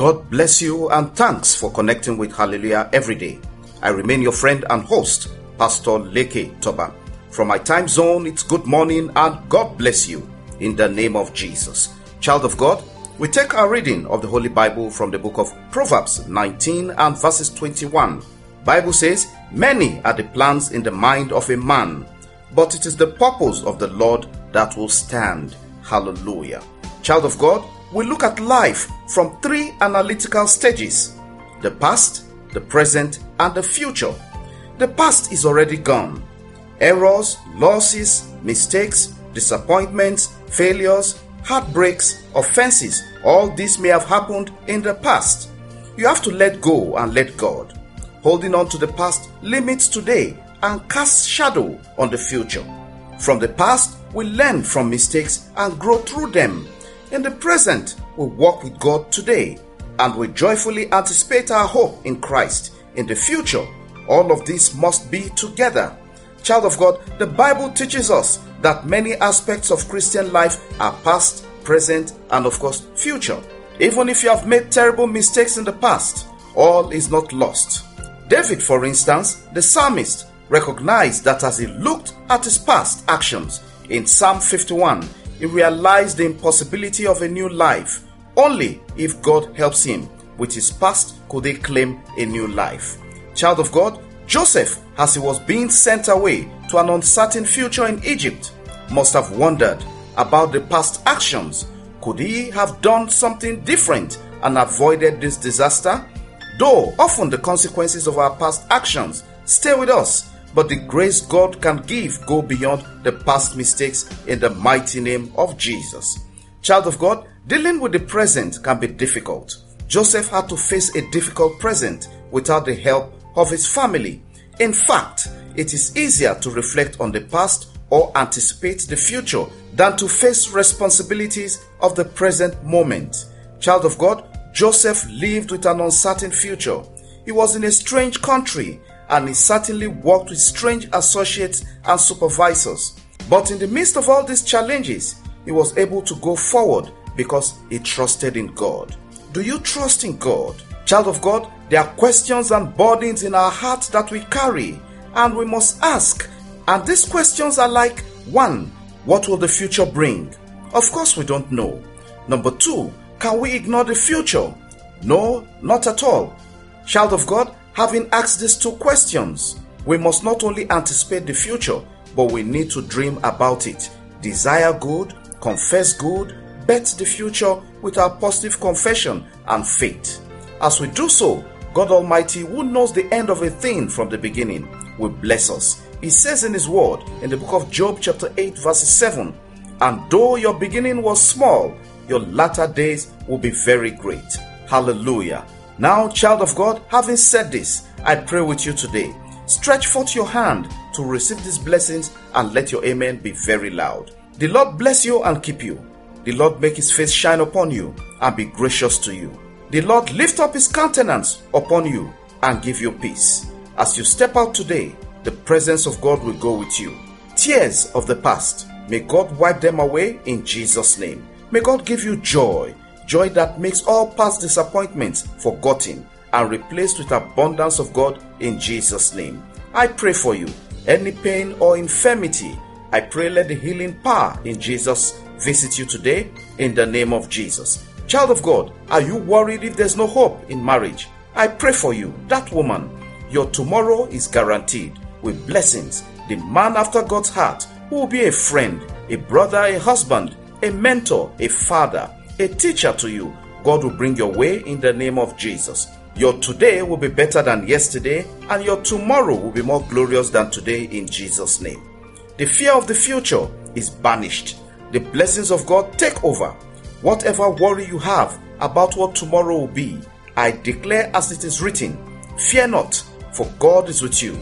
God bless you and thanks for connecting with Hallelujah every day. I remain your friend and host, Pastor Leke Toba. From my time zone, it's good morning and God bless you in the name of Jesus. Child of God, we take our reading of the Holy Bible from the book of Proverbs 19 and verses 21. Bible says, Many are the plans in the mind of a man, but it is the purpose of the Lord that will stand. Hallelujah. Child of God, we look at life from three analytical stages the past, the present, and the future. The past is already gone. Errors, losses, mistakes, disappointments, failures, heartbreaks, offenses, all this may have happened in the past. You have to let go and let God. Holding on to the past limits today and casts shadow on the future. From the past, we learn from mistakes and grow through them. In the present, we walk with God today and we joyfully anticipate our hope in Christ. In the future, all of this must be together. Child of God, the Bible teaches us that many aspects of Christian life are past, present, and of course, future. Even if you have made terrible mistakes in the past, all is not lost. David, for instance, the psalmist, recognized that as he looked at his past actions in Psalm 51, he realized the impossibility of a new life. Only if God helps him with his past could he claim a new life. Child of God, Joseph, as he was being sent away to an uncertain future in Egypt, must have wondered about the past actions. Could he have done something different and avoided this disaster? Though often the consequences of our past actions stay with us, but the grace God can give go beyond the past mistakes in the mighty name of Jesus. Child of God, dealing with the present can be difficult. Joseph had to face a difficult present without the help of his family. In fact, it is easier to reflect on the past or anticipate the future than to face responsibilities of the present moment. Child of God, Joseph lived with an uncertain future. He was in a strange country and he certainly worked with strange associates and supervisors. But in the midst of all these challenges, he was able to go forward because he trusted in God. Do you trust in God? Child of God, there are questions and burdens in our hearts that we carry, and we must ask. And these questions are like 1. What will the future bring? Of course, we don't know. Number 2. Can we ignore the future? No, not at all. Child of God, having asked these two questions, we must not only anticipate the future, but we need to dream about it, desire good, confess good, bet the future with our positive confession and faith. As we do so, God Almighty, who knows the end of a thing from the beginning, will bless us. He says in His Word in the book of Job, chapter 8, verse 7 And though your beginning was small, your latter days will be very great. Hallelujah. Now, child of God, having said this, I pray with you today. Stretch forth your hand to receive these blessings and let your amen be very loud. The Lord bless you and keep you. The Lord make his face shine upon you and be gracious to you. The Lord lift up his countenance upon you and give you peace. As you step out today, the presence of God will go with you. Tears of the past, may God wipe them away in Jesus' name. May God give you joy, joy that makes all past disappointments forgotten and replaced with abundance of God in Jesus' name. I pray for you. Any pain or infirmity, I pray let the healing power in Jesus visit you today in the name of Jesus. Child of God, are you worried if there's no hope in marriage? I pray for you, that woman. Your tomorrow is guaranteed with blessings. The man after God's heart who will be a friend, a brother, a husband, a mentor, a father, a teacher to you. God will bring your way in the name of Jesus. Your today will be better than yesterday, and your tomorrow will be more glorious than today in Jesus' name. The fear of the future is banished. The blessings of God take over. Whatever worry you have about what tomorrow will be, I declare as it is written Fear not, for God is with you.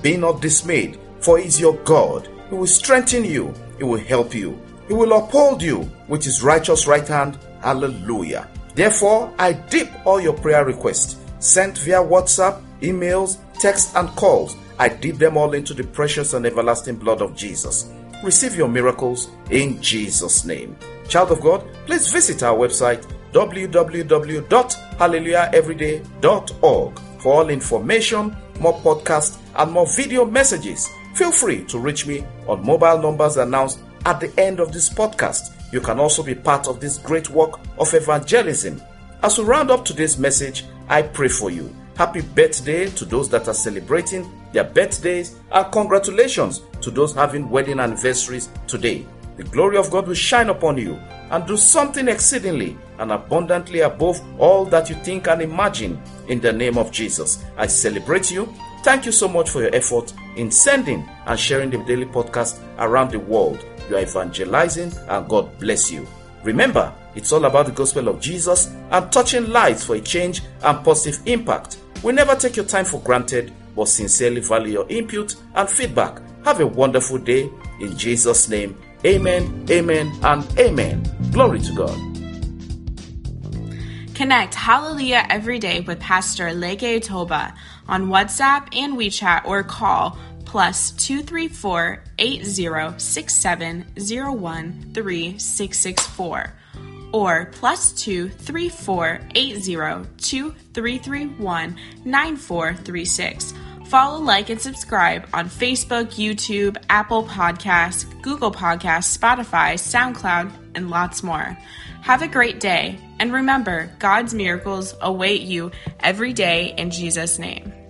Be not dismayed, for He is your God. He will strengthen you, He will help you, He will uphold you with His righteous right hand. Hallelujah. Therefore, I dip all your prayer requests sent via WhatsApp, emails, text, and calls. I dip them all into the precious and everlasting blood of Jesus. receive your miracles in Jesus' name. Child of God, please visit our website www.hallelujaheveryday.org for all information, more podcasts, and more video messages. Feel free to reach me on mobile numbers announced at the end of this podcast. You can also be part of this great work of evangelism. As we round up today's message, I pray for you. Happy birthday to those that are celebrating their birthdays, and congratulations to those having wedding anniversaries today. The glory of God will shine upon you and do something exceedingly and abundantly above all that you think and imagine in the name of Jesus. I celebrate you. Thank you so much for your effort in sending and sharing the daily podcast around the world. You are evangelizing and God bless you. Remember, it's all about the gospel of Jesus and touching lives for a change and positive impact. We never take your time for granted, but sincerely value your input and feedback. Have a wonderful day in Jesus' name. Amen, amen, and amen. Glory to God. Connect Hallelujah every day with Pastor Leke Toba on WhatsApp and WeChat or call plus 234 8067 3664 or plus 234 80 9436. Follow, like, and subscribe on Facebook, YouTube, Apple Podcasts, Google Podcasts, Spotify, SoundCloud, and lots more. Have a great day, and remember, God's miracles await you every day in Jesus' name.